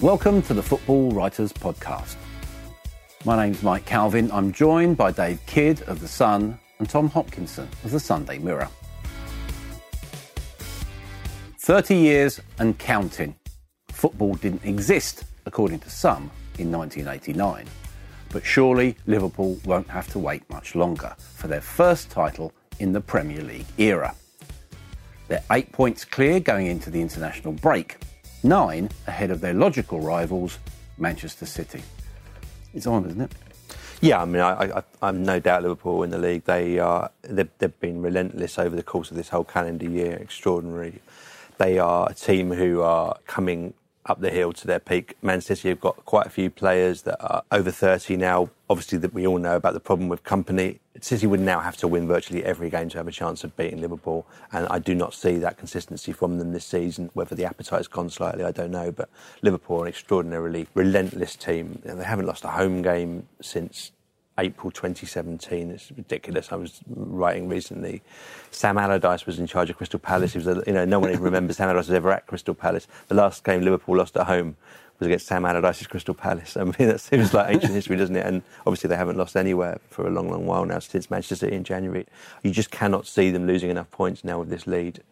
Welcome to the Football Writers Podcast. My name's Mike Calvin. I'm joined by Dave Kidd of The Sun and Tom Hopkinson of The Sunday Mirror. 30 years and counting. Football didn't exist, according to some, in 1989. But surely Liverpool won't have to wait much longer for their first title in the Premier League era. They're eight points clear going into the international break, nine ahead of their logical rivals, Manchester City. It's on, isn't it? Yeah, I mean, I, I'm no doubt Liverpool in the league. They are they've, they've been relentless over the course of this whole calendar year, extraordinary. They are a team who are coming up the hill to their peak. Man City have got quite a few players that are over 30 now. Obviously, that we all know about the problem with Kompany. City would now have to win virtually every game to have a chance of beating Liverpool, and I do not see that consistency from them this season. Whether the appetite's gone slightly, I don't know. But Liverpool are an extraordinarily relentless team. They haven't lost a home game since April 2017. It's ridiculous. I was writing recently. Sam Allardyce was in charge of Crystal Palace. He was, a, you know, no one even remembers Sam Allardyce was ever at Crystal Palace. The last game Liverpool lost at home was against Sam Allardyce's Crystal Palace. I mean, that seems like ancient history, doesn't it? And obviously, they haven't lost anywhere for a long, long while now since Manchester City in January. You just cannot see them losing enough points now with this lead.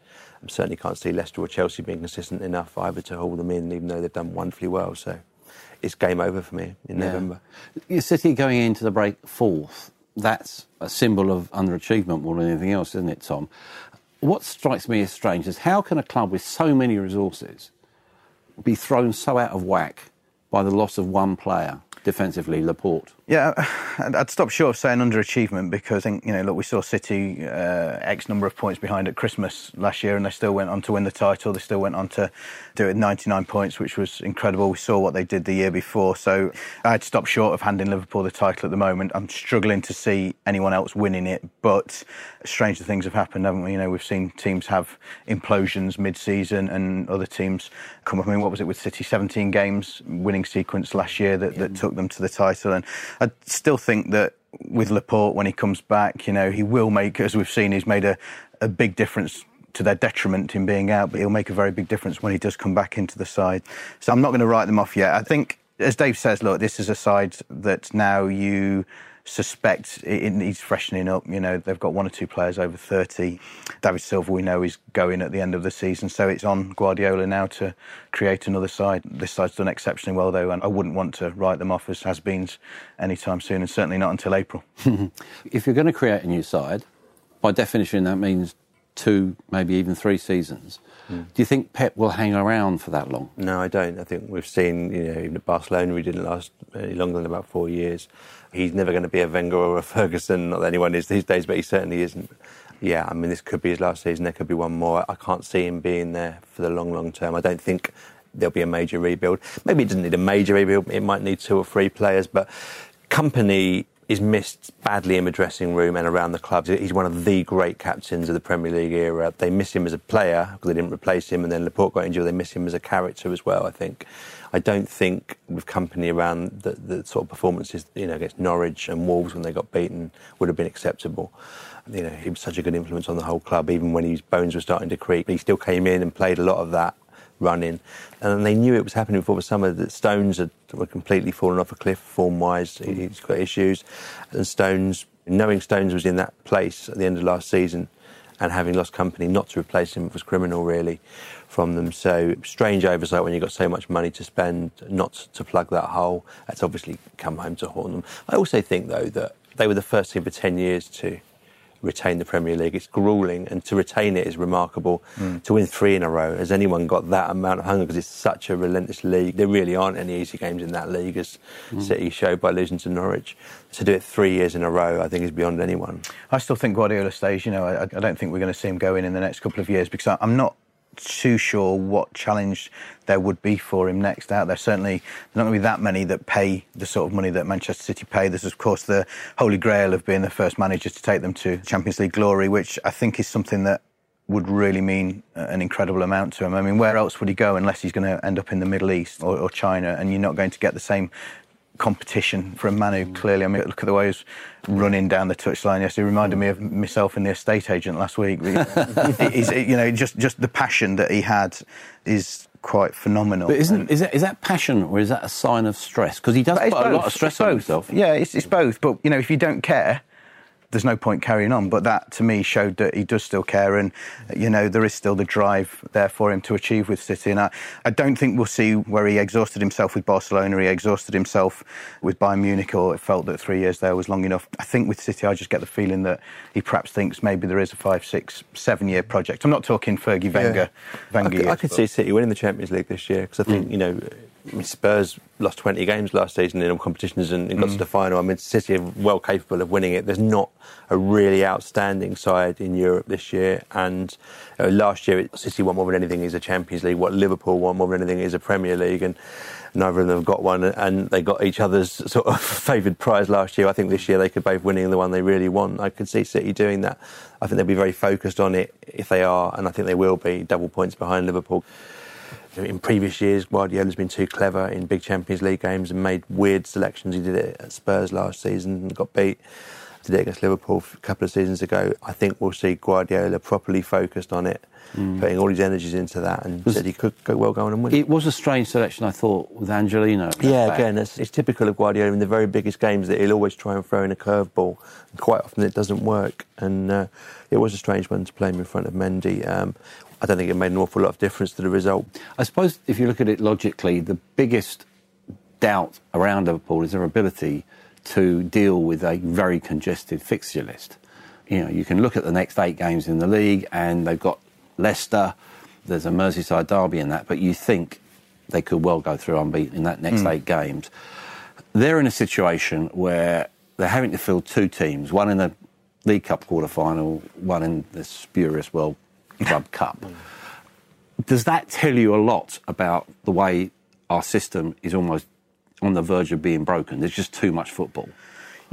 I certainly can't see Leicester or Chelsea being consistent enough either to hold them in, even though they've done wonderfully well. So it's game over for me in yeah. November. Your City going into the break fourth, that's a symbol of underachievement more than anything else, isn't it, Tom? What strikes me as strange is how can a club with so many resources be thrown so out of whack by the loss of one player defensively, Laporte? Yeah, I'd stop short of saying underachievement because I think, you know, look, we saw City uh, X number of points behind at Christmas last year and they still went on to win the title. They still went on to do it 99 points, which was incredible. We saw what they did the year before. So I'd stop short of handing Liverpool the title at the moment. I'm struggling to see anyone else winning it, but stranger things have happened, haven't we? You know, we've seen teams have implosions mid season and other teams come up. I mean, what was it with City? 17 games winning sequence last year that, that took them to the title. And I still think that with Laporte, when he comes back, you know, he will make, as we've seen, he's made a, a big difference to their detriment in being out, but he'll make a very big difference when he does come back into the side. So I'm not going to write them off yet. I think, as Dave says, look, this is a side that now you suspect it needs freshening up. You know, they've got one or two players over 30. David Silva, we know, is going at the end of the season. So it's on Guardiola now to create another side. This side's done exceptionally well, though, and I wouldn't want to write them off as has beens anytime soon, and certainly not until April. if you're going to create a new side, by definition, that means two, maybe even three seasons. Mm. Do you think Pep will hang around for that long? No, I don't. I think we've seen, you know, even at Barcelona, he didn't last any longer than about four years. He's never going to be a Wenger or a Ferguson, not that anyone is these days, but he certainly isn't. Yeah, I mean, this could be his last season. There could be one more. I can't see him being there for the long, long term. I don't think there'll be a major rebuild. Maybe it doesn't need a major rebuild. It might need two or three players, but Kompany is missed badly in the dressing room and around the club. He's one of the great captains of the Premier League era. They miss him as a player because they didn't replace him, and then Laporte got injured. They miss him as a character as well. I think. I don't think with Kompany around the, the sort of performances, you know, against Norwich and Wolves when they got beaten would have been acceptable. You know, he was such a good influence on the whole club, even when his bones were starting to creak. He still came in and played a lot of that running. And they knew it was happening before the summer that Stones had, were completely fallen off a cliff form wise. He's got issues. And Stones, knowing Stones was in that place at the end of last season and having lost Kompany, not to replace him was criminal, really from them. So strange oversight when you've got so much money to spend, not to plug that hole. That's obviously come home to haunt them. I also think though that they were the first team for ten years to retain the Premier League. It's grueling, and to retain it is remarkable. Mm. To win three in a row, has anyone got that amount of hunger? Because it's such a relentless league. There really aren't any easy games in that league, as mm. City showed by losing to Norwich. To do it three years in a row, I think is beyond anyone. I still think Guardiola stays. You know, I, I don't think we're going to see him go in in the next couple of years because I'm not too sure what challenge there would be for him next out there. Certainly, there's not going to be that many that pay the sort of money that Manchester City pay. There's, of course, the holy grail of being the first manager to take them to Champions League glory, which I think is something that would really mean uh, an incredible amount to him. I mean, where else would he go unless he's going to end up in the Middle East or, or China and you're not going to get the same competition from Manu, clearly. I mean, look at the way he was running down the touchline yesterday. It reminded me of myself and the estate agent last week. He's, you know, just, just the passion that he had is quite phenomenal. But isn't, is, that, is that passion or is that a sign of stress? Because he does put both. a lot of stress on himself. Yeah, it's, it's both. But, you know, if you don't care, there's no point carrying on. But that to me showed that he does still care, and you know there is still the drive there for him to achieve with City. And I, I don't think we'll see where he exhausted himself with Barcelona, he exhausted himself with Bayern Munich, or it felt that three years there was long enough. I think with City, I just get the feeling that he perhaps thinks maybe there is a five, six, seven year project. I'm not talking Fergie Wenger. Yeah. Wenger I, could, I could see City winning the Champions League this year because I think mm. you know I mean, Spurs lost 20 games last season in all competitions and, and got mm. to the final. I mean, City are well capable of winning it. There's not a really outstanding side in Europe this year. And uh, last year, City won more than anything is a Champions League. What Liverpool won more than anything is a Premier League. And neither of them have got one. And they got each other's sort of favoured prize last year. I think this year they could both winning the one they really want. I could see City doing that. I think they'll be very focused on it if they are, and I think they will be double points behind Liverpool in previous years, Guardiola's been too clever in big Champions League games and made weird selections. He did it at Spurs last season and got beat. Did it against Liverpool a couple of seasons ago. I think we'll see Guardiola properly focused on it, mm. putting all his energies into that, and said he could go well go on and win. It was a strange selection, I thought, with Angelino. Yeah, back. again, it's, it's, typical of Guardiola in the very biggest games that he'll always try and throw in a curveball, and quite often it doesn't work. And uh, it was a strange one to play him in front of Mendy. Um, I don't think it made an awful lot of difference to the result. I suppose if you look at it logically, the biggest doubt around Liverpool is their ability to deal with a very congested fixture list. You know, you can look at the next eight games in the league, and they've got Leicester. There's a Merseyside derby in that, but you think they could well go through unbeaten in that next mm. eight games. They're in a situation where they're having to field two teams, one in the League Cup quarter final, one in the spurious World Club Cup. Does that tell you a lot about the way our system is almost on the verge of being broken? There's just too much football.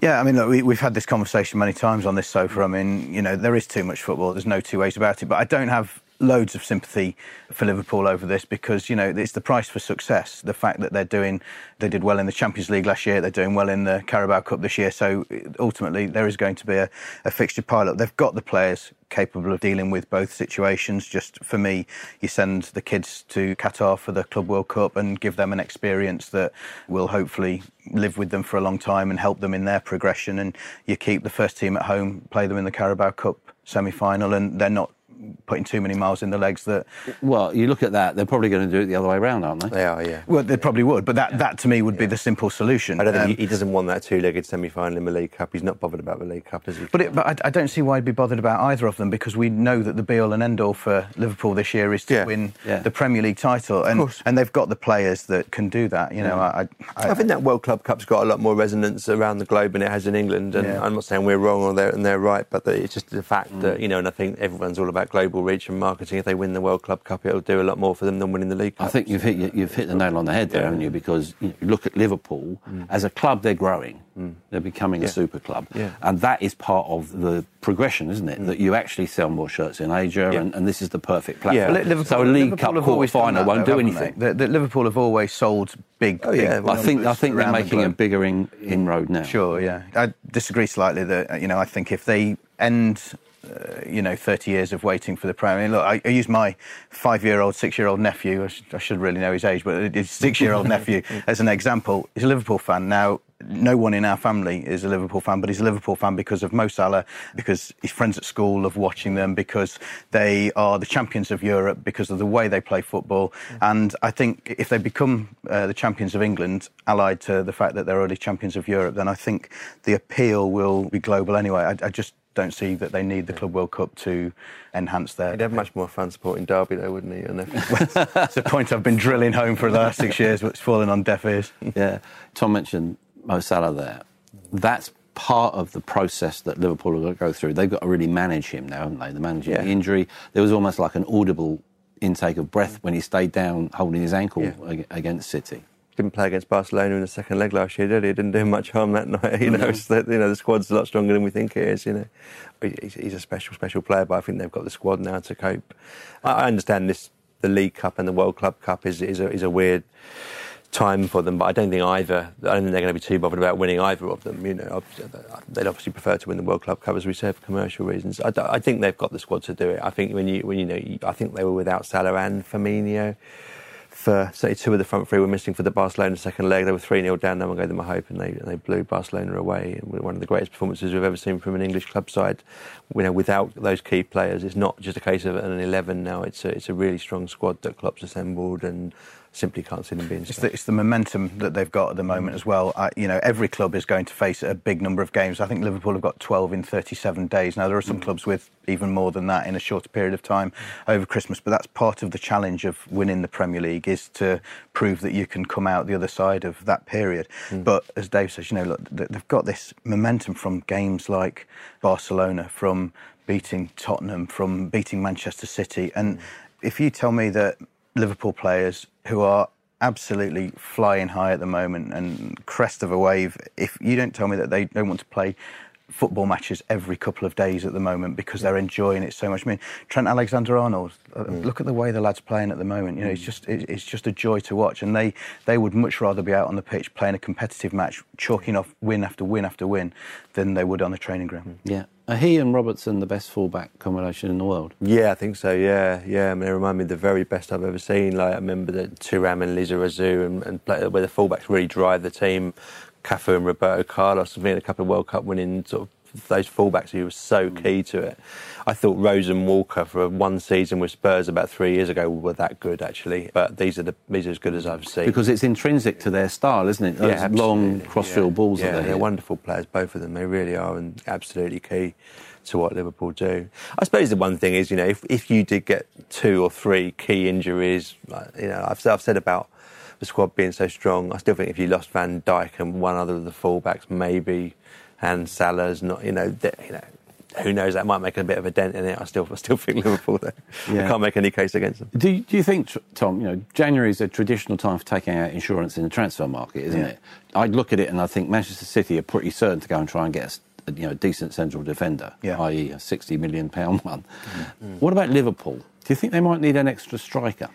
Yeah, I mean, look, we, have had this conversation many times on this sofa. I mean, you know, there is too much football. There's no two ways about it. But I don't have loads of sympathy for Liverpool over this because you know it's the price for success. The fact that they're doing, they did well in the Champions League last year. They're doing well in the Carabao Cup this year. So ultimately, there is going to be a, a fixture pilot. They've got the players capable of dealing with both situations. Just for me, you send the kids to Qatar for the Club World Cup and give them an experience that will hopefully live with them for a long time and help them in their progression. And you keep the first team at home, play them in the Carabao Cup semi final, and they're not putting too many miles in the legs that. Well, you look at that; they're probably going to do it the other way around, aren't they? They are, yeah. Well, they probably would, but that, yeah. that to me would yeah. be the simple solution. I don't think um, he, doesn't want that two-legged semi-final in the League Cup. He's not bothered about the League Cup, is he? But, it, but I, I, don't see why he'd be bothered about either of them because we know that the be-all and end-all for Liverpool this year is to yeah. win the Premier League title, and and they've got the players that can do that. You know, I, I, I, think that World Club Cup's got a lot more resonance around the globe than it has in England, and I'm not saying we're wrong or they're and they're right, but the, it's just the fact mm. that you know, and I think everyone's all about global reach and marketing. If they win the World Club Cup, it'll do a lot more for them than winning the League Cup. I think you've hit you've hit the nail on the head there, Yeah. haven't you? Because you, know, look at Liverpool as a club, they're growing, they're becoming a Mm. Super club, Yeah. and that is part of the progression, isn't it? That you actually sell more shirts in Asia, Mm. Yeah. and, and this is the perfect platform. Yeah. Liverpool, so a League Liverpool Cup quarter final won't though, do anything. The, the Liverpool have always sold big. Oh, yeah, big well, I think I think they're around the making a bigger in, inroad now. Sure, yeah. I disagree slightly that, you know, I think if they end, uh, you know, 30 years of waiting for the Premier I mean, look, I, I use my five year old, six year old nephew, I should, I should really know his age, but his six year old nephew as an example. He's a Liverpool fan. Now, no one in our family is a Liverpool fan, but he's a Liverpool fan because of Mo Salah, because his friends at school love watching them, because they are the champions of Europe, because of the way they play football. And I think if they become uh, the champions of England, allied to the fact that they're already champions of Europe, then I think the appeal will be global anyway. I, I just don't see that they need the Club World Cup to enhance their. He'd have much more fun supporting Derby, though, wouldn't he? And It's a point I've been drilling home for the last six years, but it's fallen on deaf ears. Yeah, Tom mentioned Mo Salah there. That's part of the process that Liverpool are going to go through. They've got to really manage him now, haven't they? They're managing Yeah. the injury. There was almost like an audible intake of breath when he stayed down holding his ankle Yeah. against City. Didn't play against Barcelona in the second leg last year, did he? Didn't do much harm that night. You know, that, you know the squad's a lot stronger than we think it is. You know, he's, he's a special, special player, but I think they've got the squad now to cope. I, I understand this. The League Cup and the World Club Cup is is a, is a weird time for them, but I don't think either. I don't think they're going to be too bothered about winning either of them. You know, they'd obviously prefer to win the World Club Cup, as we said, for commercial reasons. I think they've got the squad to do it. I think when you when you know, I think they were without Salah and Firmino for two of the front three were missing for the Barcelona second leg. They were three 0 down. No one gave them a hope, and they and they blew Barcelona away. One of the greatest performances we've ever seen from an English club side. You know, without those key players, it's not just a case of an eleven now. It's a, it's a really strong squad that Klopp's assembled, and simply can't see them being. It's the, it's the momentum that they've got at the moment mm. as well. I, you know, every club is going to face a big number of games. I think Liverpool have got 12 in 37 days. Now, there are some mm. clubs with even more than that in a shorter period of time over Christmas, but that's part of the challenge of winning the Premier League is to prove that you can come out the other side of that period. Mm. But as Dave says, you know, look, they've got this momentum from games like Barcelona, from beating Tottenham, from beating Manchester City. And if you tell me that Liverpool players who are absolutely flying high at the moment and crest of a wave, if you don't tell me that they don't want to play football matches every couple of days at the moment because they're enjoying it so much. I mean, Trent Alexander-Arnold, uh, mm. look at the way the lad's playing at the moment. You know, it's mm. just it, it's just a joy to watch, and they they would much rather be out on the pitch playing a competitive match, chalking mm. off win after win after win, than they would on the training ground. Yeah. Are he and Robertson the best fullback combination in the world? Yeah, I think so. Yeah, yeah. I mean, they remind me of the very best I've ever seen. Like I remember the Thuram and Lizarazu and, and play, where the fullbacks really drive the team. Cafu and Roberto Carlos been a couple of World Cup winning sort of those fullbacks who were so hmm. key to it. I thought Rose and Walker for one season with Spurs about three years ago were that good actually. But these are the these are as good as I've seen. Because it's intrinsic to their style, isn't it? Those long absolutely. cross-field Yeah. balls Yeah, that they they're wonderful players, both of them. They really are, and absolutely key to what Liverpool do. I suppose the one thing is, you know, if, if you did get two or three key injuries, you know, I've, I've said about the squad being so strong. I still think if you lost Van Dijk and one other of the fullbacks, maybe, and Salah's not, you know, that, you know. Who knows? That might make a bit of a dent in it. I still, I still think Liverpool. There, Yeah. I can't make any case against them. Do you, do you think, Tom, you know, January is a traditional time for taking out insurance in the transfer market, isn't Yeah. it? I'd look at it and I think Manchester City are pretty certain to go and try and get a s- a, you know, decent central defender, Yeah. i.e. a 60 million pound one. Mm-hmm. Mm. What about Liverpool? Do you think they might need an extra striker?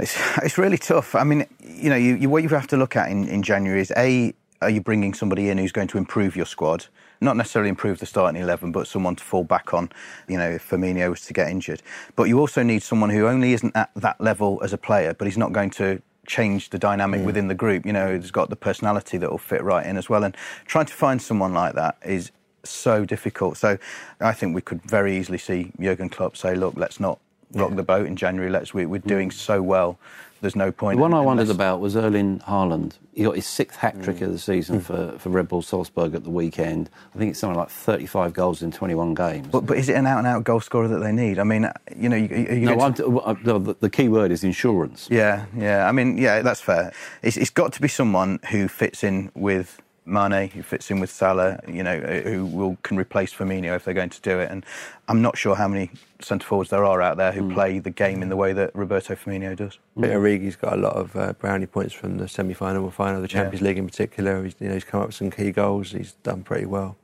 It's, it's really tough. I mean, you know, you, you, what you have to look at in, in January is A, are you bringing somebody in who's going to improve your squad? Not necessarily improve the starting 11, but someone to fall back on, you know, if Firmino was to get injured. But you also need someone who only isn't at that level as a player, but he's not going to change the dynamic mm. within the group. You know, he's got the personality that will fit right in as well. And trying to find someone like that is so difficult. So I think we could very easily see Jurgen Klopp say, look, let's not rock the boat in January. Let's we, we're doing mm. so well. There's no point. The one I unless- wondered about was Erling Haaland. He got his sixth hat trick of the season for, for Red Bull Salzburg at the weekend. I think it's something like 35 goals in 21 games. But, but is it an out and out goal scorer that they need? I mean, you know, you, you no, to- t- uh, the, the key word is insurance. yeah, yeah. I mean, yeah, that's fair. It's, it's got to be someone who fits in with Mane, who fits in with Salah, you know, who will can replace Firmino if they're going to do it. And I'm not sure how many centre forwards there are out there who mm. play the game in the way that Roberto Firmino does. Mm. Origi's got a lot of uh, brownie points from the semi-final and final of the Champions yeah. League in particular. He's, you know, he's come up with some key goals. He's done pretty well.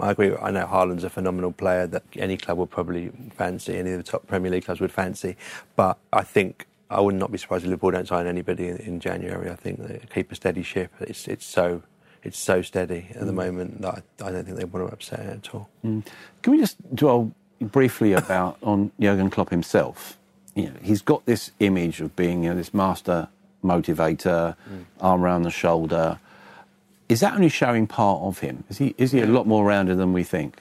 I agree. I know Haaland's a phenomenal player that any club would probably fancy, any of the top Premier League clubs would fancy. But I think I would not be surprised if Liverpool don't sign anybody in, in January. I think they keep a steady ship. It's it's so it's so steady at the mm. moment that I, I, don't think they want to upset it at all. Mm. Can we just dwell briefly about on Jurgen Klopp himself? You know, he's got this image of being you know, this master motivator, mm. arm around the shoulder. Is that only showing part of him? Is he is he a lot more rounded than we think?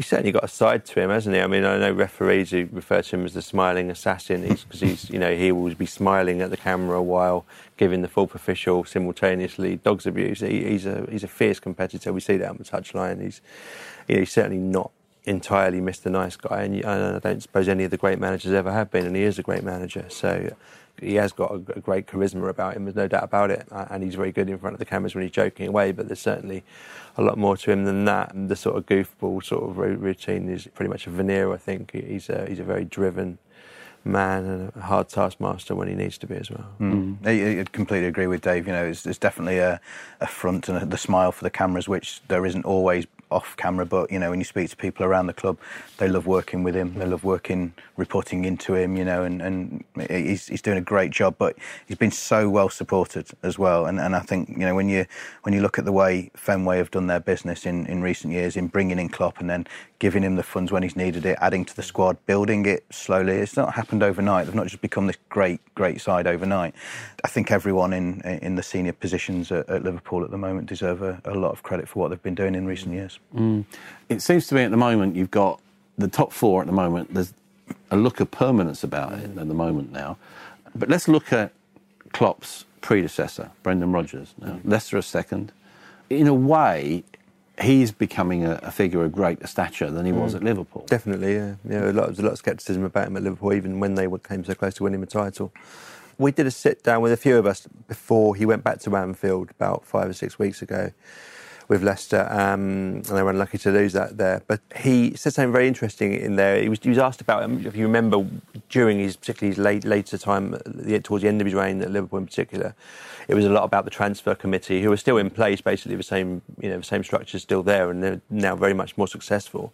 He's certainly got a side to him, hasn't he? I mean, I know referees who refer to him as the smiling assassin because he's, you know, he will be smiling at the camera while giving the fourth official simultaneously dogs abuse. He, he's a he's a fierce competitor. We see that on the touchline. He's you know, he's certainly not entirely Mr. Nice Guy, and I don't suppose any of the great managers ever have been, and he is a great manager. So he has got a, a, great charisma about him. There's no doubt about it, and he's very good in front of the cameras when he's joking away. But there's certainly a lot more to him than that. And the sort of goofball sort of routine is pretty much a veneer. I think he's a he's a very driven man and a hard taskmaster when he needs to be as well. Mm. I, I, completely agree with Dave. You know, it's, it's definitely a, a front and a, the smile for the cameras, which there isn't always off camera, but you know, when you speak to people around the club, they love working with him. They love working, reporting into him. You know, and, and he's he's doing a great job. But he's been so well supported as well. And and I think you know when you when you look at the way Fenway have done their business in in recent years in bringing in Klopp and then giving him the funds when he's needed it, adding to the squad, building it slowly. It's not happened overnight. They've not just become this great, great side overnight. I think everyone in in the senior positions at, at Liverpool at the moment deserve a, a, lot of credit for what they've been doing in recent years. Mm. It seems to me at the moment you've got the top four at the moment. There's a look of permanence about it at the moment now. But let's look at Klopp's predecessor, Brendan Rodgers. Now, Leicester a second. In a way, he's becoming a, a, figure of greater stature than he was mm. at Liverpool. Definitely, yeah. yeah a lot, there's a lot of scepticism about him at Liverpool, even when they came so close to winning the title. We did a sit down with a few of us before he went back to Anfield about five or six weeks ago with Leicester, um, and they were unlucky to lose that there. But he said something very interesting in there. He was, he was asked about, if you remember, during his particularly his late, later time, towards the end of his reign at Liverpool in particular, it was a lot about the transfer committee, who are still in place, basically the same, you know, the same structure still there, and they're now very much more successful.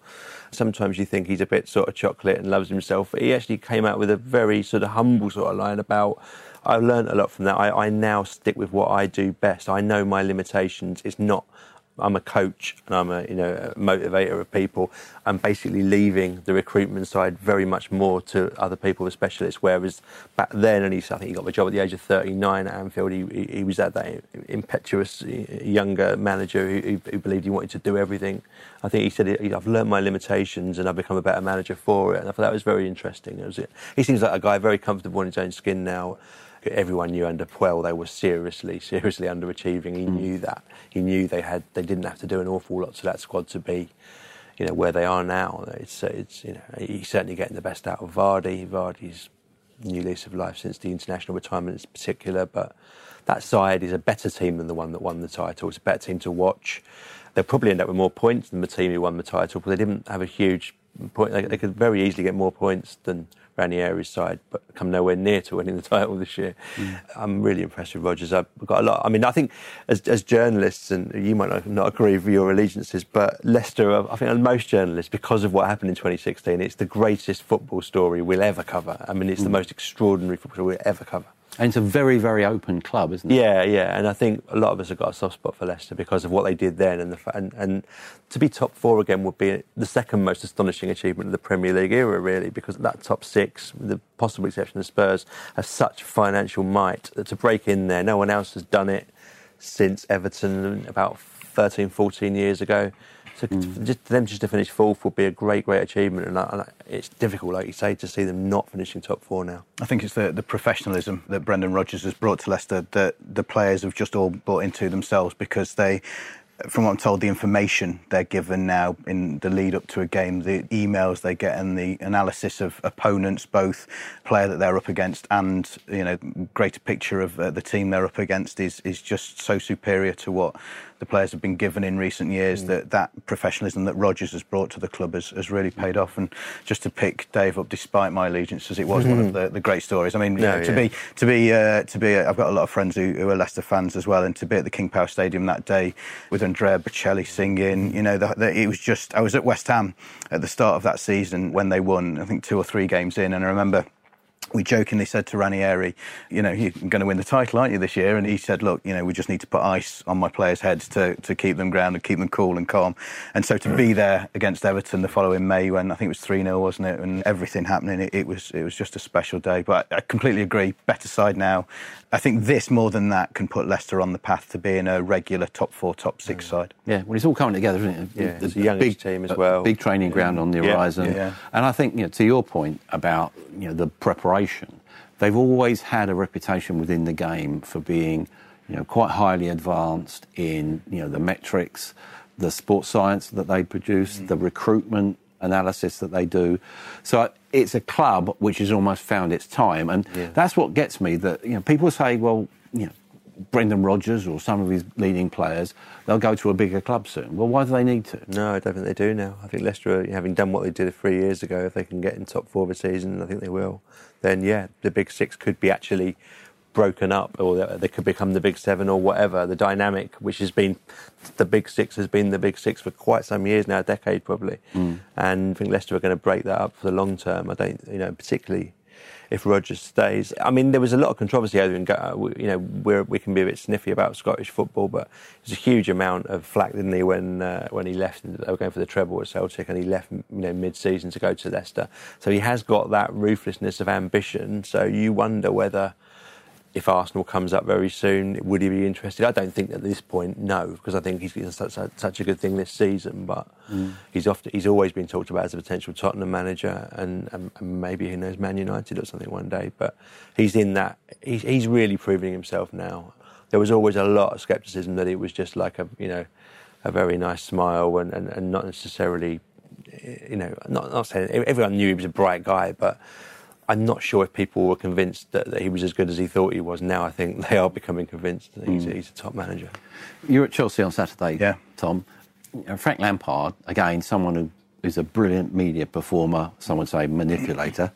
Sometimes you think he's a bit sort of chocolate and loves himself. He actually came out with a very sort of humble sort of line about. I've learned a lot from that. I, I now stick with what I do best. I know my limitations. It's not I'm a coach and I'm a you know a motivator of people. I'm basically leaving the recruitment side very much more to other people, the specialists. Whereas back then, and he's, I think he got the job at the age of 39 at Anfield. He, he, he was that that impetuous younger manager who, who, believed he wanted to do everything. I think he said I've learned my limitations and I've become a better manager for it. And I thought that was very interesting. It Was, he seems like a guy very comfortable in his own skin now everyone knew under Puel they were seriously, seriously underachieving. He mm. knew that. He knew they had they didn't have to do an awful lot to that squad to be, you know, where they are now. It's it's you know he's certainly getting the best out of Vardy. Vardy's new lease of life since the international retirement in particular, but that side is a better team than the one that won the title. It's a better team to watch. They'll probably end up with more points than the team who won the title, but they didn't have a huge point. They, they could very easily get more points than Ranieri's side, but come nowhere near to winning the title this year. Mm. I'm really impressed with Rodgers. I've got a lot. I mean, I think as, as journalists, and you might not, not, agree with your allegiances, but Leicester, I think most journalists, because of what happened in 2016, it's the greatest football story we'll ever cover. I mean, it's mm. the most extraordinary football story we'll ever cover. And it's a very, very open club, isn't it? Yeah, yeah. And I think a lot of us have got a soft spot for Leicester because of what they did then. And, the, and, and to be top four again would be the second most astonishing achievement of the Premier League era, really, because that top six, with the possible exception of Spurs, have such financial might that to break in there, no one else has done it since Everton about 13, 14 years ago. So mm. just them just to finish fourth would be a great, great achievement, and, and it's difficult, like you say, to see them not finishing top four now. I think it's the, the professionalism that Brendan Rodgers has brought to Leicester that the players have just all bought into themselves because they from what I'm told, the information they're given now in the lead up to a game, the emails they get, and the analysis of opponents, both player that they're up against and you know greater picture of uh, the team they're up against is is just so superior to what the players have been given in recent years, mm. that that professionalism that Rodgers has brought to the club has, has really paid off. And just to pick Dave up, despite my allegiances, it was mm. one of the, the great stories. I mean, no, know, to yeah. be to be uh, to be, uh, I've got a lot of friends who, who, are Leicester fans as well, and to be at the King Power Stadium that day with Andrea Bocelli singing, you know, the, the, it was just. I was at West Ham at the start of that season when they won. I think two or three games in, and I remember we jokingly said to Ranieri, you know, you're going to win the title, aren't you, this year? And he said, look, you know, we just need to put ice on my players' heads to, to keep them grounded, keep them cool and calm. And so to be mm. there against Everton the following May when I think it was 3 0, wasn't it? And everything happening, it, it, was, it was just a special day. But I, I completely agree. Better side now. I think this more than that can put Leicester on the path to being a regular top four, top six mm. side. Yeah, well, it's all coming together, isn't it? Yeah, it's a young big team as well. Big training ground on the yeah. horizon. Yeah. And I think, you know, to your point about you know the preparation they've always had a reputation within the game for being, you know, quite highly advanced in, you know, the metrics, the sports science that they produce, mm. the recruitment analysis that they do. So it's a club which has almost found its time, and yeah. that's what gets me. That you know, people say, well, you know. Brendan Rodgers or some of his leading players, they'll go to a bigger club soon. Well, why do they need to? No, I don't think they do now. I think Leicester, are, having done what they did three years ago, if they can get in top four of a season, I think they will then yeah, the big six could be actually broken up or they could become the big seven or whatever. The dynamic, which has been the big six, has been the big six for quite some years now, a decade probably. Mm. And I think Leicester are going to break that up for the long term. I don't, you know, particularly if Rodgers stays. I mean, there was a lot of controversy over, uh, you know, we we can be a bit sniffy about Scottish football, but there's a huge amount of flack, didn't he, when uh, when he left? They were going for the treble at Celtic, and he left, you know, mid-season to go to Leicester. So he has got that ruthlessness of ambition. So you wonder whether if Arsenal comes up very soon, would he be interested? I don't think at this point, no, because I think he's done such a, such a good thing this season. But mm. he's often, he's always been talked about as a potential Tottenham manager, and, and, and, maybe who knows Man United or something one day. But he's in that. He's, he's really proving himself now. There was always a lot of scepticism that it was just like a you know a very nice smile and, and, and not necessarily you know not not saying everyone knew he was a bright guy, but I'm not sure if people were convinced that, that, he was as good as he thought he was. Now I think they are becoming convinced that he's, mm. he's a top manager. You're at Chelsea on Saturday, yeah. Tom. Frank Lampard, again, someone who is a brilliant media performer, some would say manipulator.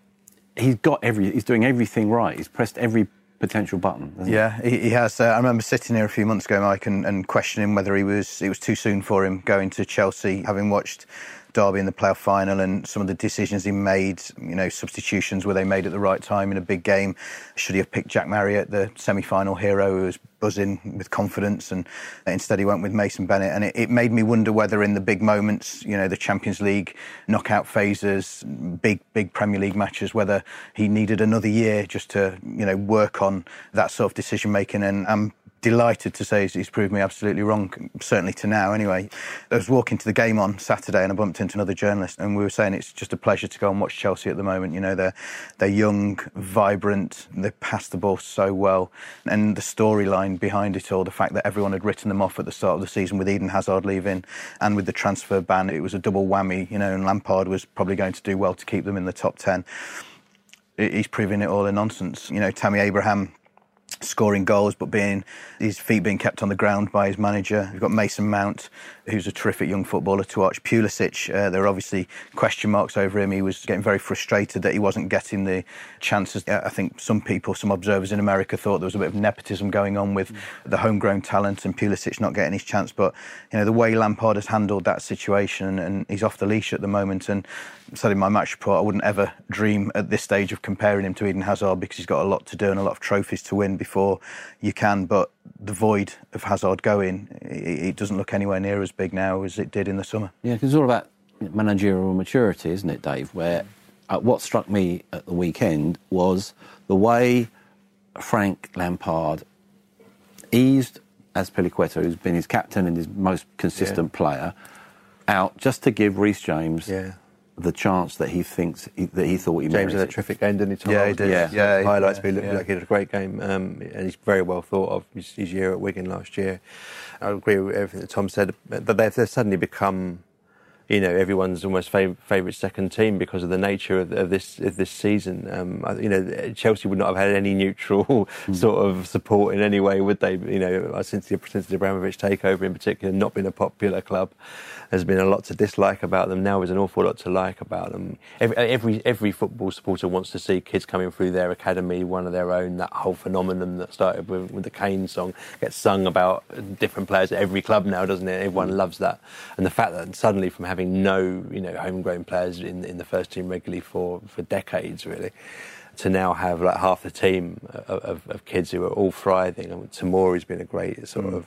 he's got every, he's doing everything right. He's pressed every potential button. Yeah, he, he, has. Uh, I remember sitting here a few months ago, Mike, and, and questioning whether he was it was too soon for him going to Chelsea, having watched Derby in the playoff final and some of the decisions he made, you know, substitutions were they made at the right time in a big game? Should he have picked Jack Marriott, the semi final hero who was buzzing with confidence, and instead he went with Mason Bennett? And it, it, made me wonder whether in the big moments, you know, the Champions League knockout phases, big, big Premier League matches, whether he needed another year just to, you know, work on that sort of decision making. And I'm delighted to say he's proved me absolutely wrong, certainly to now anyway. I was walking to the game on Saturday and I bumped into another journalist and we were saying it's just a pleasure to go and watch Chelsea at the moment. You know, they're, they're young, vibrant, they pass the ball so well. And the storyline behind it all, the fact that everyone had written them off at the start of the season with Eden Hazard leaving and with the transfer ban, it was a double whammy, you know, and Lampard was probably going to do well to keep them in the top 10 he's proving it all a nonsense. You know, Tammy Abraham scoring goals, but being his feet being kept on the ground by his manager. You've got Mason Mount, who's a terrific young footballer to watch. Pulisic, uh, there are obviously question marks over him. He was getting very frustrated that he wasn't getting the chances. I think some people, some observers in America, thought there was a bit of nepotism going on with the homegrown talent and Pulisic not getting his chance. But you know the way Lampard has handled that situation, and he's off the leash at the moment. And said in my match report, I wouldn't ever dream at this stage of comparing him to Eden Hazard because he's got a lot to do and a lot of trophies to win before you can. But the void of Hazard going, it, doesn't look anywhere near as big now as it did in the summer. Yeah, because it's all about managerial maturity, isn't it, Dave? Where uh, what struck me at the weekend was the way Frank Lampard eased Azpilicueta, who's been his captain and his most consistent yeah. player, out just to give Reece James yeah the chance that he thinks he, that he thought he made. James had a terrific game, didn't he? Yeah, he did. Yeah, yeah, highlights yeah, me looking yeah. like he had a great game, um, and he's very well thought of. His, his, year at Wigan last year, I agree with everything that Tom said. But they've, they've suddenly become you know everyone's almost fav- favourite second team because of the nature of, of this of this season. Um, you know, Chelsea would not have had any neutral mm. sort of support in any way, would they? You know, since the since the Abramovich takeover in particular, not been a popular club. There's been a lot to dislike about them. Now there's an awful lot to like about them. Every every, every football supporter wants to see kids coming through their academy, one of their own. That whole phenomenon that started with, with the Kane song gets sung about different players at every club now, doesn't it? Everyone loves that, and the fact that suddenly from having no you know homegrown players in in the first team regularly for for decades really to now have like half the team of, of, of kids who are all thriving. And Tomori's been a great sort mm. of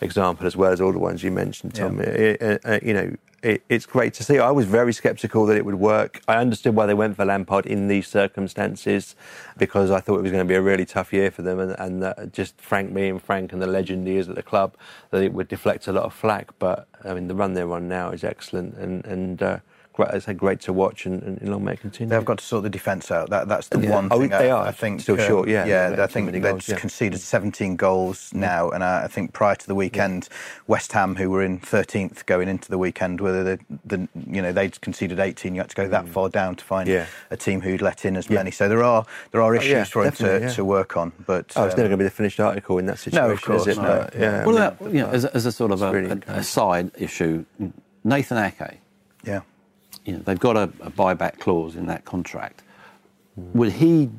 example as well as all the ones you mentioned, Tom. Yeah. Uh, uh, you know, it, it's great to see. I was very sceptical that it would work. I understood why they went for Lampard in these circumstances because I thought it was going to be a really tough year for them, and, and just Frank me and Frank and the legend he is at the club, that it would deflect a lot of flack. But I mean, the run they're on now is excellent, and and uh, great, I great to watch and, and long may it continue. They've got to sort the defence out. That, that's the yeah. one oh, thing they I, are. I think. Still uh, short, yeah. Yeah, I think they've goals, yeah. conceded 17 goals now, and I, I think prior to the weekend, yeah. West Ham, who were in 13th going into the weekend, whether the, the you know they'd conceded 18, you had to go that mm. far down to find a team who'd let in as many. So there are there are oh, issues oh, for him to, to work on. But oh, it's um, never going to be the finished article in that situation, no, of course, is it? No. But, yeah, well, I mean, that, you know, as, as a sort of a, really a, a side issue, Nathan Ake. Yeah you know, they've got a, a buyback clause in that contract. Would he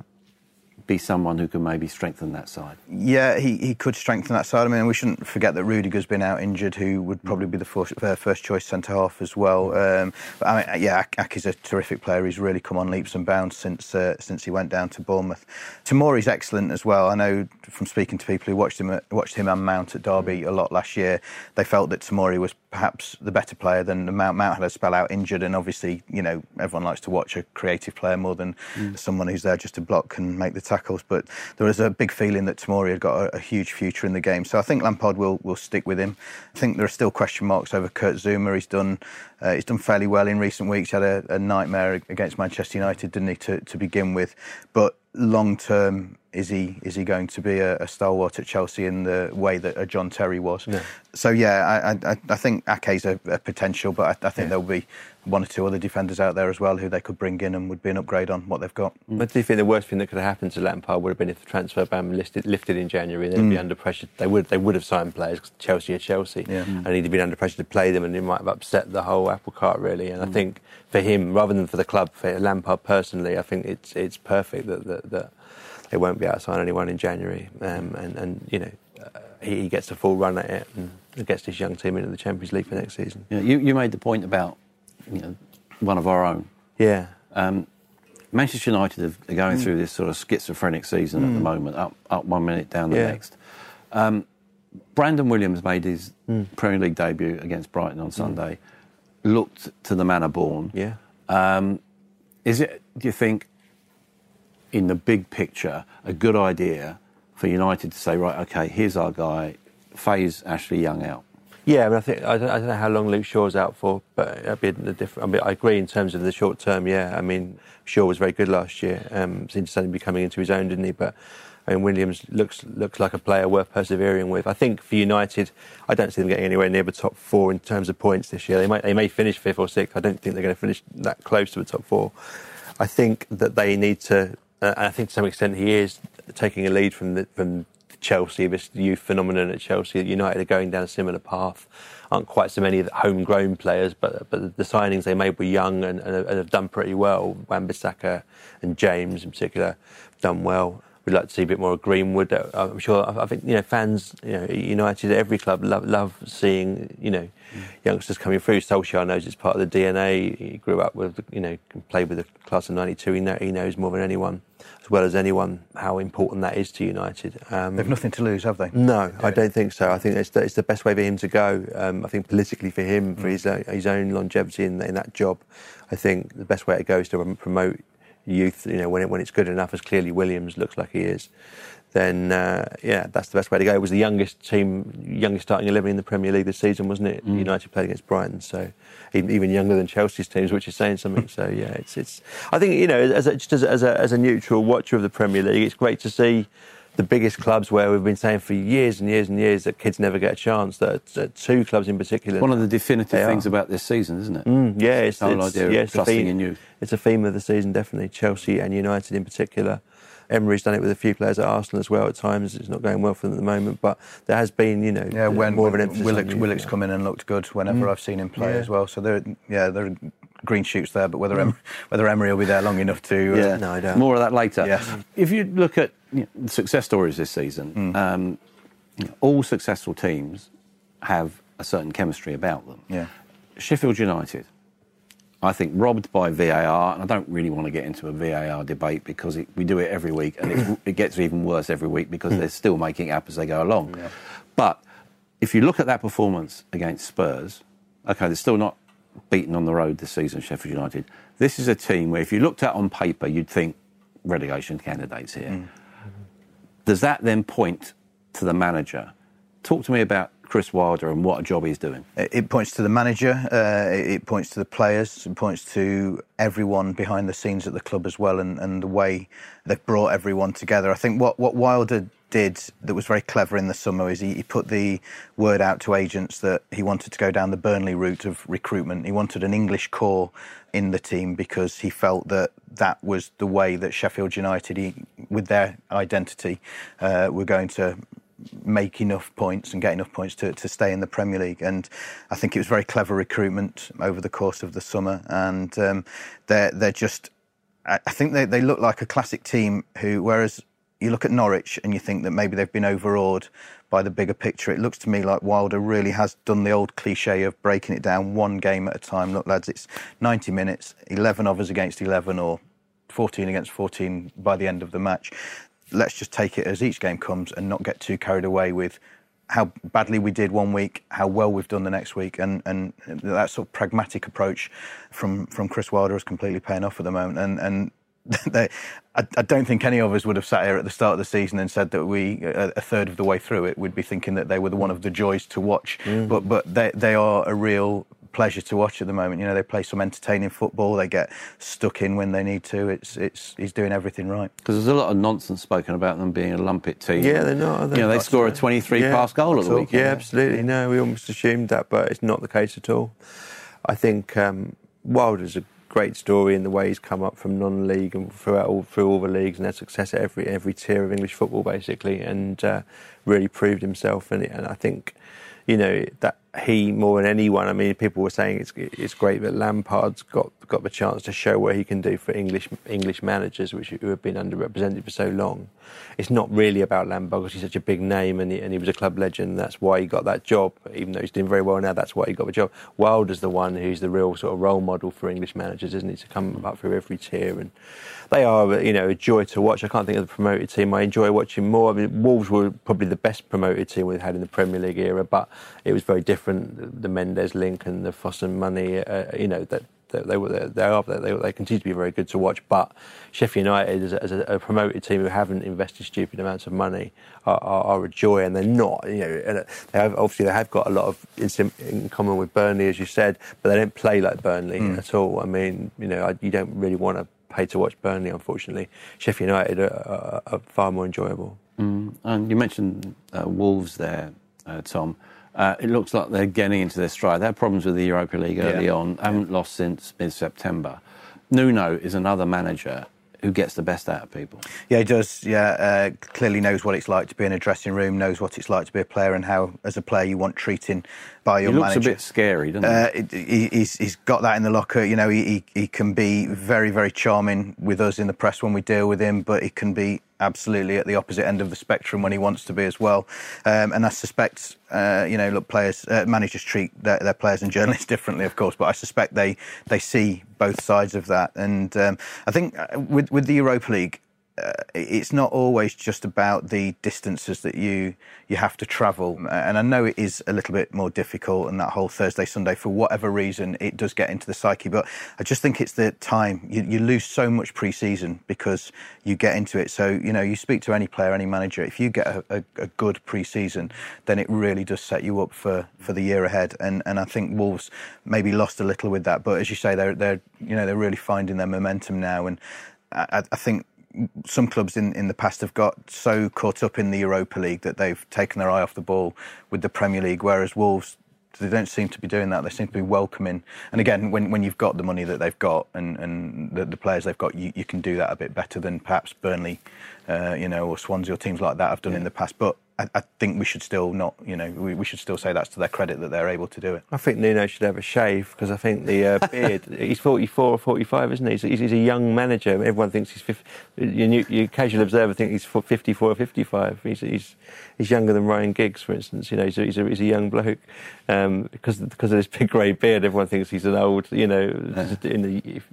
be someone who can maybe strengthen that side. Yeah, he, he could strengthen that side. I mean, we shouldn't forget that Rudiger's been out injured, who would probably be the first, uh, first choice centre half as well. Um, but I mean, yeah, Ake's a terrific player. He's really come on leaps and bounds since uh, since he went down to Bournemouth. Tomori's excellent as well. I know from speaking to people who watched him at, watched him and Mount at Derby a lot last year, they felt that Tomori was perhaps the better player than Mount. Mount had a spell out injured, and obviously, you know, everyone likes to watch a creative player more than mm. someone who's there just to block and make the tackles. But there was a big feeling that Tomori had got a, a, huge future in the game. So I think Lampard will will stick with him. I think there are still question marks over Kurt Zouma. He's done uh, he's done fairly well in recent weeks. He had a, a nightmare against Manchester United, didn't he, to, to begin with? But long term, is he is he going to be a, a, stalwart at Chelsea in the way that a John Terry was? Yeah. So yeah, I, I, I think Ake's a, a potential, but I, I think yeah. there'll be one or two other defenders out there as well who they could bring in and would be an upgrade on what they've got. But do you think the worst thing that could have happened to Lampard would have been if the transfer ban listed, lifted in January? They'd mm. be under pressure. They would they would have signed players. Chelsea are Chelsea, yeah. mm. and he'd have been under pressure to play them, and it might have upset the whole apple cart really. And mm. I think for him, rather than for the club, for Lampard personally, I think it's it's perfect that that. that they won't be sign anyone in January, um, and, and you know uh, he, he, gets a full run at it and gets this young team into the Champions League for next season. Yeah, you, you made the point about you know one of our own. Yeah. Um, Manchester United are going mm. through this sort of schizophrenic season mm. at the mm. moment, up up one minute, down the yeah. next. Um, Brandon Williams made his mm. Premier League debut against Brighton on mm. Sunday. Looked to the manner born. Yeah. Um, is it? Do you think in the big picture, a good idea for United to say, right, okay, here's our guy, phase Ashley Young out? Yeah, I, mean, I think I don't, I don't, know how long Luke Shaw's out for, but it'll be a different. I mean, I agree in terms of the short term. Yeah, I mean, Shaw was very good last year. Um, seemed to suddenly be coming into his own, didn't he? But I mean, Williams looks looks like a player worth persevering with. I think for United, I don't see them getting anywhere near the top four in terms of points this year. They might they may finish fifth or sixth. I don't think they're going to finish that close to the top four. I think that they need to Uh, and I think to some extent he is taking a lead from the, from Chelsea, this youth phenomenon at Chelsea. United are going down a similar path. Aren't quite so many homegrown players, but but the signings they made were young and, and have done pretty well. Wan-Bissaka and James in particular have done well. We'd like to see a bit more of Greenwood. Uh, I'm sure. I think you know fans. You know, United, every club love, love seeing you know mm. youngsters coming through. Solskjaer knows it's part of the DNA. He grew up with you know played with the class of '92. He, know, he knows more than anyone, as well as anyone, how important that is to United. Um, They've nothing to lose, have they? No, I don't think so. I think it's the, it's the best way for him to go. Um, I think politically for him, for mm. his uh, his own longevity in, in that job, I think the best way to go is to promote youth, you know, when, it, when it's good enough, as clearly Williams looks like he is, then uh, yeah, that's the best way to go. It was the youngest team, youngest starting eleven in the Premier League this season, wasn't it? Mm. United played against Brighton, so even, even, younger than Chelsea's teams, which is saying something. so yeah, it's it's. I think you know, as a, just as a, as a, as a neutral watcher of the Premier League, it's great to see the biggest clubs where we've been saying for years and years and years that kids never get a chance. That, that two clubs in particular. One of the definitive things are. about this season, isn't it? Mm, yeah, it's, the whole it's, idea yeah, it's a trusting theme, in youth. It's a theme of the season, definitely. Chelsea and United in particular. Emery's done it with a few players at Arsenal as well at times. It's not going well for them at the moment, but there has been, you know, Yeah, when, more of an when emphasis. Willock's, on youth, Willock's yeah. come in and looked good whenever I've seen him play Yeah. as well. So there, yeah, there are green shoots there, but whether em- whether Emery will be there long enough to, uh, Yeah, No, I don't. More of that later. Yes. If you look at you know, the success stories this season, um, you know, all successful teams have a certain chemistry about them. Yeah. Sheffield United, I think, robbed by VAR, and I don't really want to get into a VAR debate because it, we do it every week, and it, it gets even worse every week because they're still making it up as they go along. But if you look at that performance against Spurs, okay, they're still not beaten on the road this season, Sheffield United. This is a team where if you looked at on paper, you'd think relegation candidates here. Does that then point to the manager? Talk to me about Chris Wilder and what a job he's doing. It points to the manager, uh, it it points to the players, it points to everyone behind the scenes at the club as well, and, and the way they've brought everyone together. I think what, what Wilder did that was very clever in the summer is he, he put the word out to agents that he wanted to go down the Burnley route of recruitment. He wanted an English core in the team because he felt that that was the way that Sheffield United, he, with their identity, uh, were going to make enough points and get enough points to, to stay in the Premier League. And I think it was very clever recruitment over the course of the summer. And um, they're they're just, I think they, they look like a classic team who, whereas you look at Norwich and you think that maybe they've been overawed by the bigger picture. It looks to me like Wilder really has done the old cliche of breaking it down one game at a time. Look, lads, it's 90 minutes, 11 of us against 11 or 14 against 14 by the end of the match. Let's just take it as each game comes and not get too carried away with how badly we did one week, how well we've done the next week, and, and that sort of pragmatic approach from, from Chris Wilder is completely paying off at the moment. And, and I, I don't think any of us would have sat here at the start of the season and said that we, a, a third of the way through it, would be thinking that they were the, one of the joys to watch. But but they they are a real pleasure to watch at the moment. You know, they play some entertaining football. They get stuck in when they need to. It's it's he's doing everything right. Because there's a lot of nonsense spoken about them being a lumpet team. Yeah, they're not. Are? You know, they score a 23 Yeah. pass goal at the So- weekend. Yeah, absolutely. No, we almost assumed that, but it's not the case at all. I think um, Wilder's a great story in the way he's come up from non-league and throughout all, through all the leagues and had success at every every tier of English football basically, and uh, really proved himself. And, and I think, you know, that he more than anyone. I mean, people were saying it's it's great that Lampard's got got the chance to show what he can do for English English managers, which who have been underrepresented for so long. It's not really about Lampard because he's such a big name and he, and he was a club legend. That's why he got that job. Even though he's doing very well now, that's why he got the job. Wilder's the one who's the real sort of role model for English managers, isn't he? To come up through every tier and they are, you know, a joy to watch. I can't think of the promoted team I enjoy watching more. I mean, Wolves were probably the best promoted team we've had in the Premier League era, but it was very different. The Mendes link and the Fosun money, uh, you know, that they, they were they are they, they continue to be very good to watch. But Sheffield United, as a, as a, promoted team who haven't invested stupid amounts of money, are, are, are a joy, and they're not. You know, and they have, obviously they have got a lot of in, in common with Burnley, as you said, but they don't play like Burnley at all. I mean, you know, I, you don't really want to pay to watch Burnley, unfortunately. Sheffield United are, are, are far more enjoyable. And you mentioned uh, Wolves there, uh, Tom. Uh, it looks like they're getting into their stride. They had problems with the Europa League early Yeah. on, haven't lost since mid September. Nuno is another manager who gets the best out of people. Yeah, he does. Yeah, uh, clearly knows what it's like to be in a dressing room, knows what it's like to be a player, and how, as a player, you want treating by He your looks manager. a bit scary, doesn't Uh, he? it- he, he's, he's got that in the locker. You know, he, he, he can be very, very charming with us in the press when we deal with him, but he can be absolutely at the opposite end of the spectrum when he wants to be as well. Um, and I suspect, uh, you know, look, players, uh, managers treat their, their players and journalists differently, of course, but I suspect they, they see both sides of that. And um, I think uh, with, with the Europa League, uh, it's not always just about the distances that you you have to travel, and I know it is a little bit more difficult. And that whole Thursday Sunday, for whatever reason, it does get into the psyche. But I just think it's the time you, you lose so much pre-season because you get into it. So you know, you speak to any player, any manager. If you get a, a, a good pre-season, then it really does set you up for, for the year ahead. And and I think Wolves maybe lost a little with that, but as you say, they're they're you know they're really finding their momentum now, and I, I think some clubs in, in the past have got so caught up in the Europa League that they've taken their eye off the ball with the Premier League, whereas Wolves they don't seem to be doing that. They seem to be welcoming. And again, when, when you've got the money that they've got and, and the, the players they've got, you, you can do that a bit better than perhaps Burnley, uh, you know, or Swansea or teams like that have done yeah. in the past. But I, I, think we should still not, you know, we, we, should still say that's to their credit that they're able to do it. I think Nuno should have a shave because I think the uh, beard, he's 44 or 45, isn't he? He's, he's, a young manager. Everyone thinks he's 50. You, you casual observer think he's 54 or 55. He's, he's, he's younger than Ryan Giggs, for instance. You know, he's a, he's a, he's a young bloke. Um, because, because of this big grey beard, everyone thinks he's an old, you know, in the, if,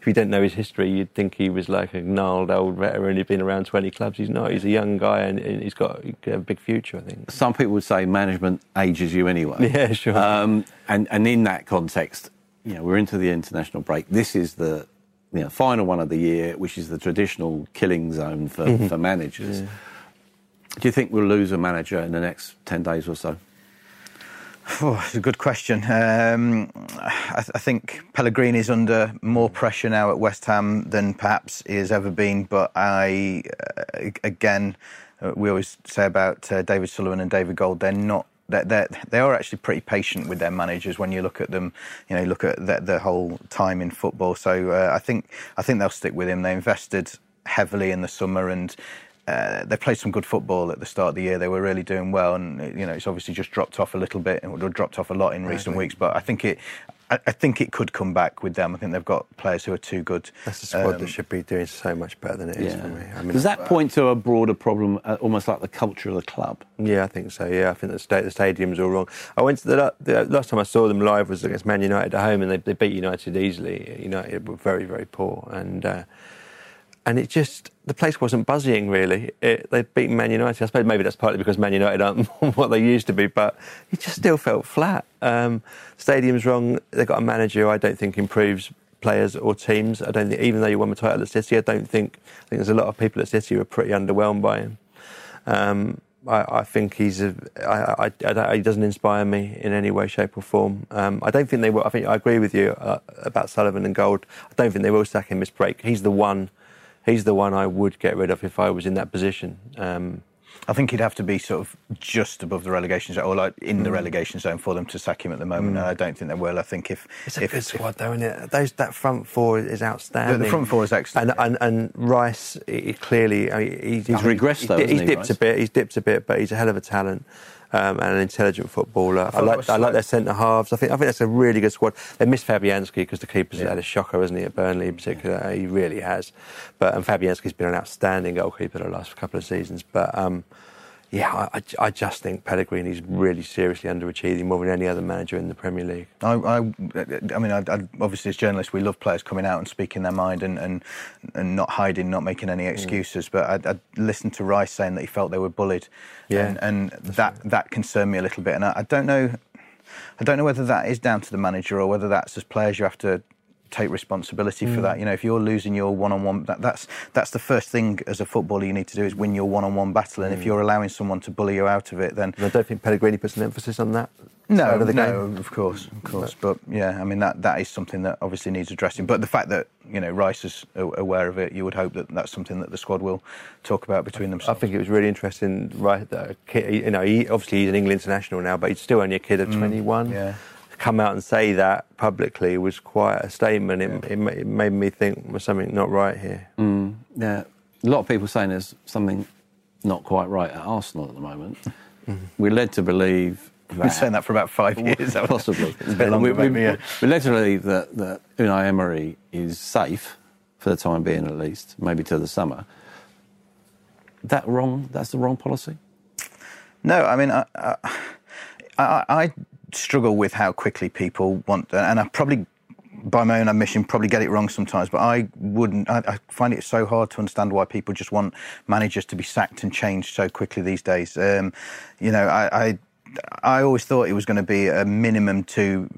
if you don't know his history, you'd think he was like a gnarled old veteran who'd been around 20 clubs. He's not. He's a young guy and, and he's got a big future, I think. Some people would say management ages you anyway. Yeah, sure. Um, and, and in that context, you know, we're into the international break. This is the you know, final one of the year, which is the traditional killing zone for, mm-hmm. for managers. Yeah. Do you think we'll lose a manager in the next 10 days or so? Oh, it's a good question. Um, I, th- I, think Pellegrini is under more pressure now at West Ham than perhaps he has ever been. But I, uh, again, uh, we always say about uh, David Sullivan and David Gold, they're not. They're, they're, they are actually pretty patient with their managers when you look at them. You know, look at the, the whole time in football. So uh, I think I think they'll stick with him. They invested heavily in the summer, and uh, they played some good football at the start of the year. They were really doing well, and you know it's obviously just dropped off a little bit, and dropped off a lot in recent weeks. But I think it, I, I, think it could come back with them. I think they've got players who are too good. That's a squad um, that should be doing so much better than it is yeah. for me. I mean, Does that uh, point to a broader problem, uh, almost like the culture of the club? Yeah, I think so. Yeah, I think the, sta- the stadium's all wrong. I went to the, the, last time I saw them live was against Man United at home, and they, they beat United easily. United were very, very poor, and. Uh, and it just the place wasn't buzzing really. It, they'd beaten Man United. I suppose maybe that's partly because Man United aren't what they used to be, but it just still felt flat. Um, stadium's wrong. They've got a manager who I don't think improves players or teams. I don't think, even though you won the title at City, I don't think. I think there's a lot of people at City who are pretty underwhelmed by him. Um, I, I, think he's a, I, I, he doesn't inspire me in any way, shape, or form. Um, I don't think they will. I think I agree with you uh, about Sullivan and Gold. I don't think they will sack him this break. He's the one he's the one I would get rid of if I was in that position. Um, I think he'd have to be sort of just above the relegation zone, or like in the mm. relegation zone for them to sack him at the moment. Mm. And I don't think they will. I think if it's a if, good squad, if, though, isn't it? Those that front four is outstanding. The, the front four is excellent. And and, and Rice, he, clearly, I mean, he's, he's regressed though. He's, he's dipped Rice? a bit. He's dipped a bit, but he's a hell of a talent um, and an intelligent footballer. I, I like I like their centre halves. I think I think that's a really good squad. They missed Fabianski because the keeper's yeah. had a shocker, hasn't he, at Burnley in particular? Yeah. He really has. But and Fabianski's been an outstanding goalkeeper the last couple of seasons. But um, yeah, I, I, just think Pellegrini's really seriously underachieving more than any other manager in the Premier League. I, I, I mean, I, obviously as journalists, we love players coming out and speaking their mind and, and, and not hiding, not making any mm. excuses. Mm. But I, I listened to Rice saying that he felt they were bullied, yeah, and, and that right. that concerned me a little bit. And I, I don't know, I don't know whether that is down to the manager or whether that's as players you have to take responsibility mm. for that. You know, if you're losing your one-on-one, that, that's that's the first thing as a footballer you need to do is win your one-on-one battle. And mm. if you're allowing someone to bully you out of it, then I don't think Pellegrini puts an emphasis on that. No, of no, of course, of course. But yeah, I mean that that is something that obviously needs addressing. But the fact that you know Rice is aware of it, you would hope that that's something that the squad will talk about between themselves. I think it was really interesting. Right, that kid, you know, he, obviously he's an England international now, but he's still only a kid of mm, 21. Yeah come out and say that publicly was quite a statement. It, yeah. it, it made me think was something not right here. Mm, yeah, a lot of people saying there's something not quite right at Arsenal at the moment. Mm-hmm. We're led to believe. That, We've been saying that for about five years. Possibly. it's a bit longer, we, we, yeah. We're led to believe that, that Unai Emery is safe for the time being, at least, maybe till the summer. That wrong? That's the wrong policy. No, I mean, I, I, I struggle with how quickly people want, and I probably by my own admission, probably get it wrong sometimes, but I wouldn't. I, I, find it so hard to understand why people just want managers to be sacked and changed so quickly these days. Um, you know, I, I I always thought it was going to be a minimum two,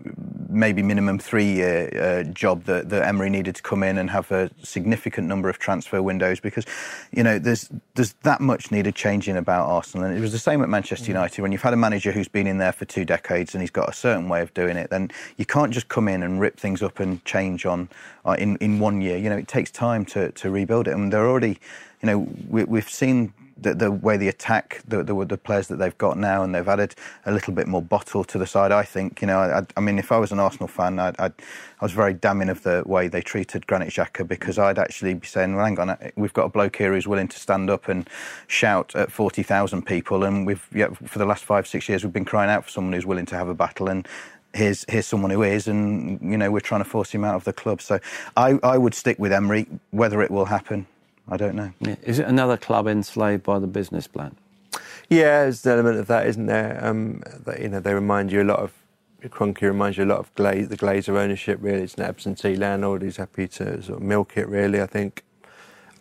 maybe minimum three year uh, job that, that Emery needed to come in and have a significant number of transfer windows because, you know, there's there's that much needed changing about Arsenal. And it was the same at Manchester mm. United. When you've had a manager who's been in there for two decades and he's got a certain way of doing it, then you can't just come in and rip things up and change on uh, in, in one year. You know, it takes time to, to rebuild it. And they're already, you know, we, we've seen the, the way they attack the, the, the players that they've got now, and they've added a little bit more bottle to the side. I think you know. I, I mean, if I was an Arsenal fan, I'd, I'd, i was very damning of the way they treated Granit Xhaka because I'd actually be saying, "Well, hang on, uh, we've got a bloke here who's willing to stand up and shout at forty thousand people, and we've yeah, for the last five six years we've been crying out for someone who's willing to have a battle and." Here's, here's someone who is, and you know we're trying to force him out of the club. So I, I would stick with Emery. Whether it will happen, I don't know. Yeah. Is it another club enslaved by the business plan? Yeah, there's an element of that, isn't there? Um, that, you know, they remind you a lot of Kroenke reminds you a lot of Glaze, the Glazer ownership. Really, it's an absentee landlord. He's happy to sort of milk it. Really, I think.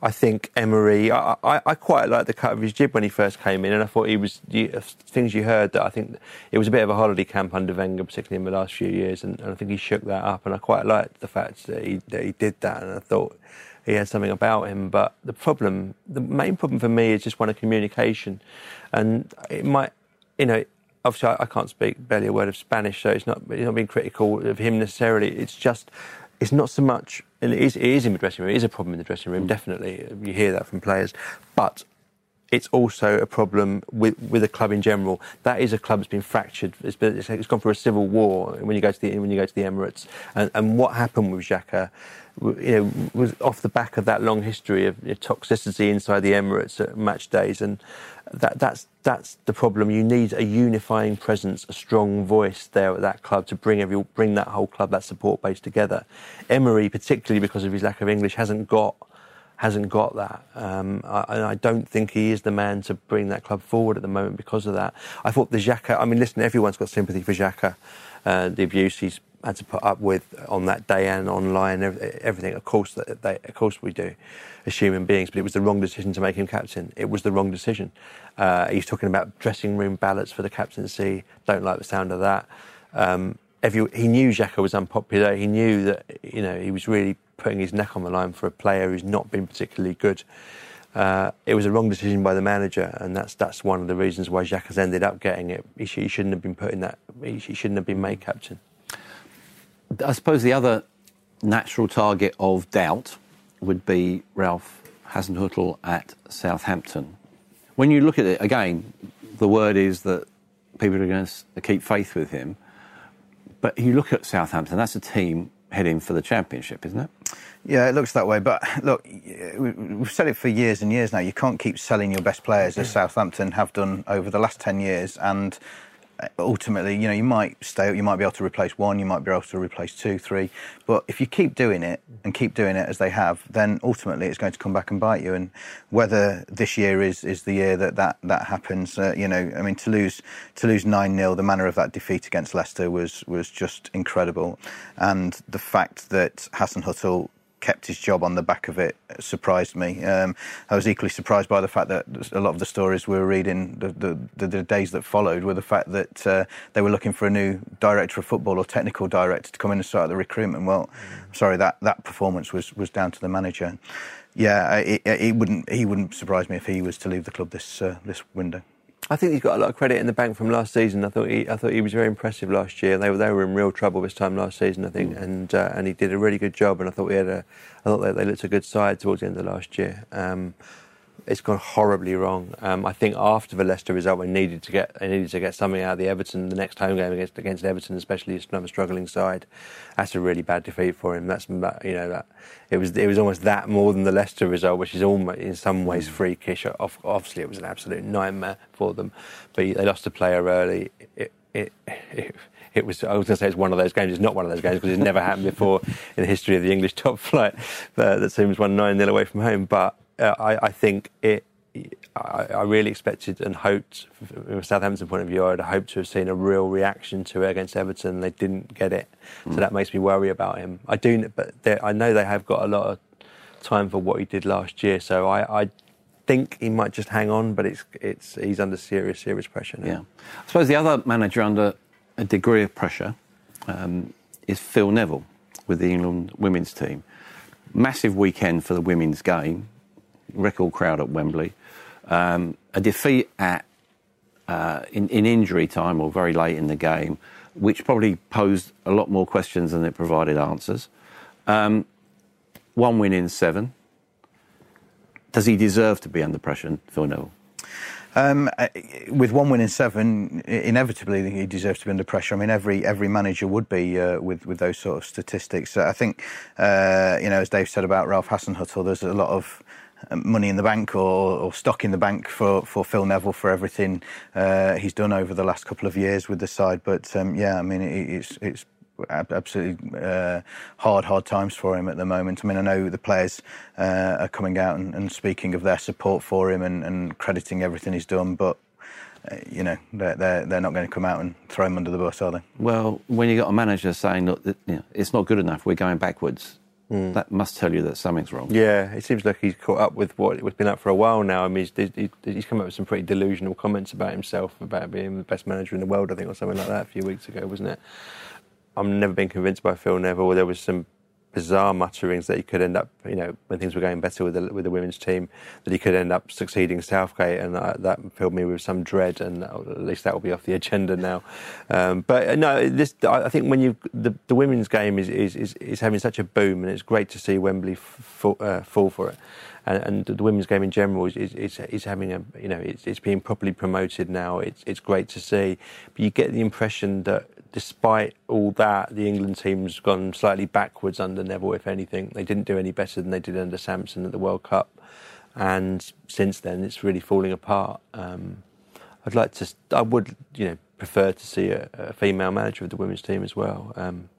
I think Emery. I, I, I, quite like the cut of his jib when he first came in, and I thought he was you, things you heard that I think it was a bit of a holiday camp under Wenger, particularly in the last few years, and, and I think he shook that up, and I quite liked the fact that he that he did that, and I thought he had something about him. But the problem, the main problem for me is just one of communication, and it might, you know, obviously I, I can't speak barely a word of Spanish, so it's not it's not being critical of him necessarily. It's just it's not so much, and it is, it is in the dressing room. It is a problem in the dressing room, mm. definitely. You hear that from players, but it's also a problem with, with the club in general. That is a club that's been fractured. It's, been, it's gone through a civil war when you go to the when you go to the Emirates. And, and what happened with Xhaka you know, was off the back of that long history of you know, toxicity inside the Emirates at match days, and that, that's that's the problem. You need a unifying presence, a strong voice there at that club to bring every bring that whole club, that support base together. Emery, particularly because of his lack of English, hasn't got hasn't got that. Um, I, I, don't think he is the man to bring that club forward at the moment because of that. I thought the Xhaka, I mean, listen, everyone's got sympathy for Xhaka, uh, the abuse he's had to put up with on that day and online, everything. Of course, they, of course we do, as human beings. But it was the wrong decision to make him captain. It was the wrong decision. Uh, he's talking about dressing room ballots for the captaincy. Don't like the sound of that. Um, every, he knew Xhaka was unpopular. He knew that you know he was really putting his neck on the line for a player who's not been particularly good. Uh, it was a wrong decision by the manager, and that's that's one of the reasons why Xhaka has ended up getting it. He, he, shouldn't have been put in that. He, he shouldn't have been made captain. I suppose the other natural target of doubt would be Ralph Hasenhüttl at Southampton. When you look at it again, the word is that people are going to keep faith with him. But you look at Southampton, that's a team heading for the championship, isn't it? Yeah, it looks that way. But look, we've said it for years and years now. You can't keep selling your best players as Southampton have done over the last 10 years. And ultimately, you know, you might stay, you might be able to replace one, you might be able to replace two, three. But if you keep doing it and keep doing it as they have, then ultimately it's going to come back and bite you. And whether this year is, is the year that that, that happens, uh, you know, I mean, to lose to lose nine 0 the manner of that defeat against Leicester was was just incredible, and the fact that Hasenhüttl kept his job on the back of it surprised me. Um, I was equally surprised by the fact that a lot of the stories we were reading the, the, the, the days that followed were the fact that uh, they were looking for a new director of football or technical director to come in and start the recruitment. Well, mm. sorry, that, that performance was, was down to the manager. Yeah, it, it, wouldn't, he wouldn't surprise me if he was to leave the club this, uh, this window. I think he's got a lot of credit in the bank from last season. I thought he, I thought he was very impressive last year. They were, they were in real trouble this time last season, I think, mm. and uh, and he did a really good job. And I thought we had a, I thought they, they looked a good side towards the end of last year. Um, it's gone horribly wrong. Um, I think after the Leicester result, we needed to get they needed to get something out of the Everton the next home game against against Everton, especially another struggling side. That's a really bad defeat for him. That's you know that it was it was almost that more than the Leicester result, which is almost in some ways freakish. Obviously, it was an absolute nightmare for them, but they lost a player early. It, it, it, it was I was going to say it's one of those games. It's not one of those games because it's never happened before in the history of the English top flight. Uh, that team was won nine 0 away from home, but uh, I, I, think it. I, I, really expected and hoped, from a Southampton point of view, I'd hoped to have seen a real reaction to it against Everton. They didn't get it, mm. so that makes me worry about him. I do, but I know they have got a lot of time for what he did last year. So I, I think he might just hang on, but it's it's he's under serious serious pressure now. Yeah, I suppose the other manager under a degree of pressure um, is Phil Neville with the England women's team. Massive weekend for the women's game, record crowd at Wembley, um, a defeat at uh, in, in injury time or very late in the game, which probably posed a lot more questions than it provided answers. Um, one win in seven. Does he deserve to be under pressure, Phil Neville? Um, uh, with one win in seven, inevitably he deserves to be under pressure. I mean, every every manager would be uh, with with those sort of statistics. I think, uh, you know, as Dave said about Ralph Hasenhüttl, there's a lot of money in the bank or, or, stock in the bank for, for Phil Neville for everything uh, he's done over the last couple of years with the side. But um, yeah, I mean, it, it's it's absolutely uh, hard, hard times for him at the moment. I mean, I know the players uh, are coming out and, and, speaking of their support for him and, and crediting everything he's done, but. Uh, you know they're, they're, they're not going to come out and throw him under the bus, are they? Well, when you got a manager saying, "Look, you know, it's not good enough. We're going backwards," Mm. That must tell you that something's wrong. Yeah, it seems like he's caught up with what has been up for a while now. I mean, he's, he's, he's, come up with some pretty delusional comments about himself, about being the best manager in the world, I think, or something like that a few weeks ago, wasn't it? I've never been convinced by Phil Neville. There was some bizarre mutterings that he could end up, you know, when things were going better with the, with the women's team, that he could end up succeeding Southgate, and that, that filled me with some dread. And at least that will be off the agenda now. Um, but uh, no, this I think when you the, the women's game is, is, is is having such a boom, and it's great to see Wembley fall, uh, fall for it. And, and, the women's game in general is, is, is, having a you know it's, it's being properly promoted now. It's it's great to see, but you get the impression that despite all that, the England team's gone slightly backwards under Neville, if anything. They didn't do any better than they did under Sampson at the World Cup. And since then, it's really falling apart. Um, I'd like to, I would, you know, prefer to see a, a female manager of the women's team as well. Um,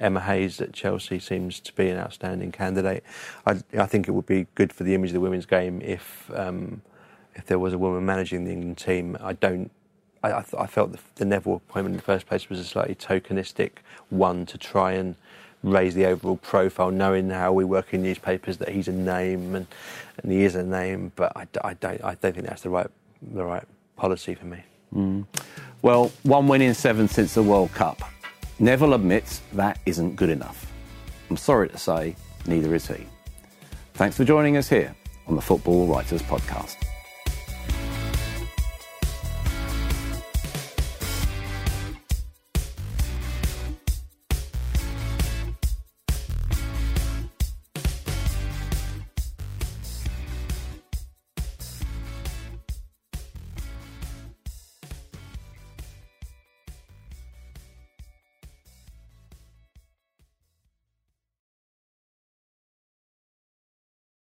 Emma Hayes at Chelsea seems to be an outstanding candidate. I, I, think it would be good for the image of the women's game if um, if there was a woman managing the England team. I don't I, I, I felt the, the, Neville appointment in the first place was a slightly tokenistic one to try and raise the overall profile, knowing how we work in newspapers that he's a name and, and he is a name. But I, I, don't, I don't think that's the right, the right policy for me. Mm. Well, one win in seven since the World Cup. Neville admits that isn't good enough. I'm sorry to say, neither is he. Thanks for joining us here on the Football Writers Podcast.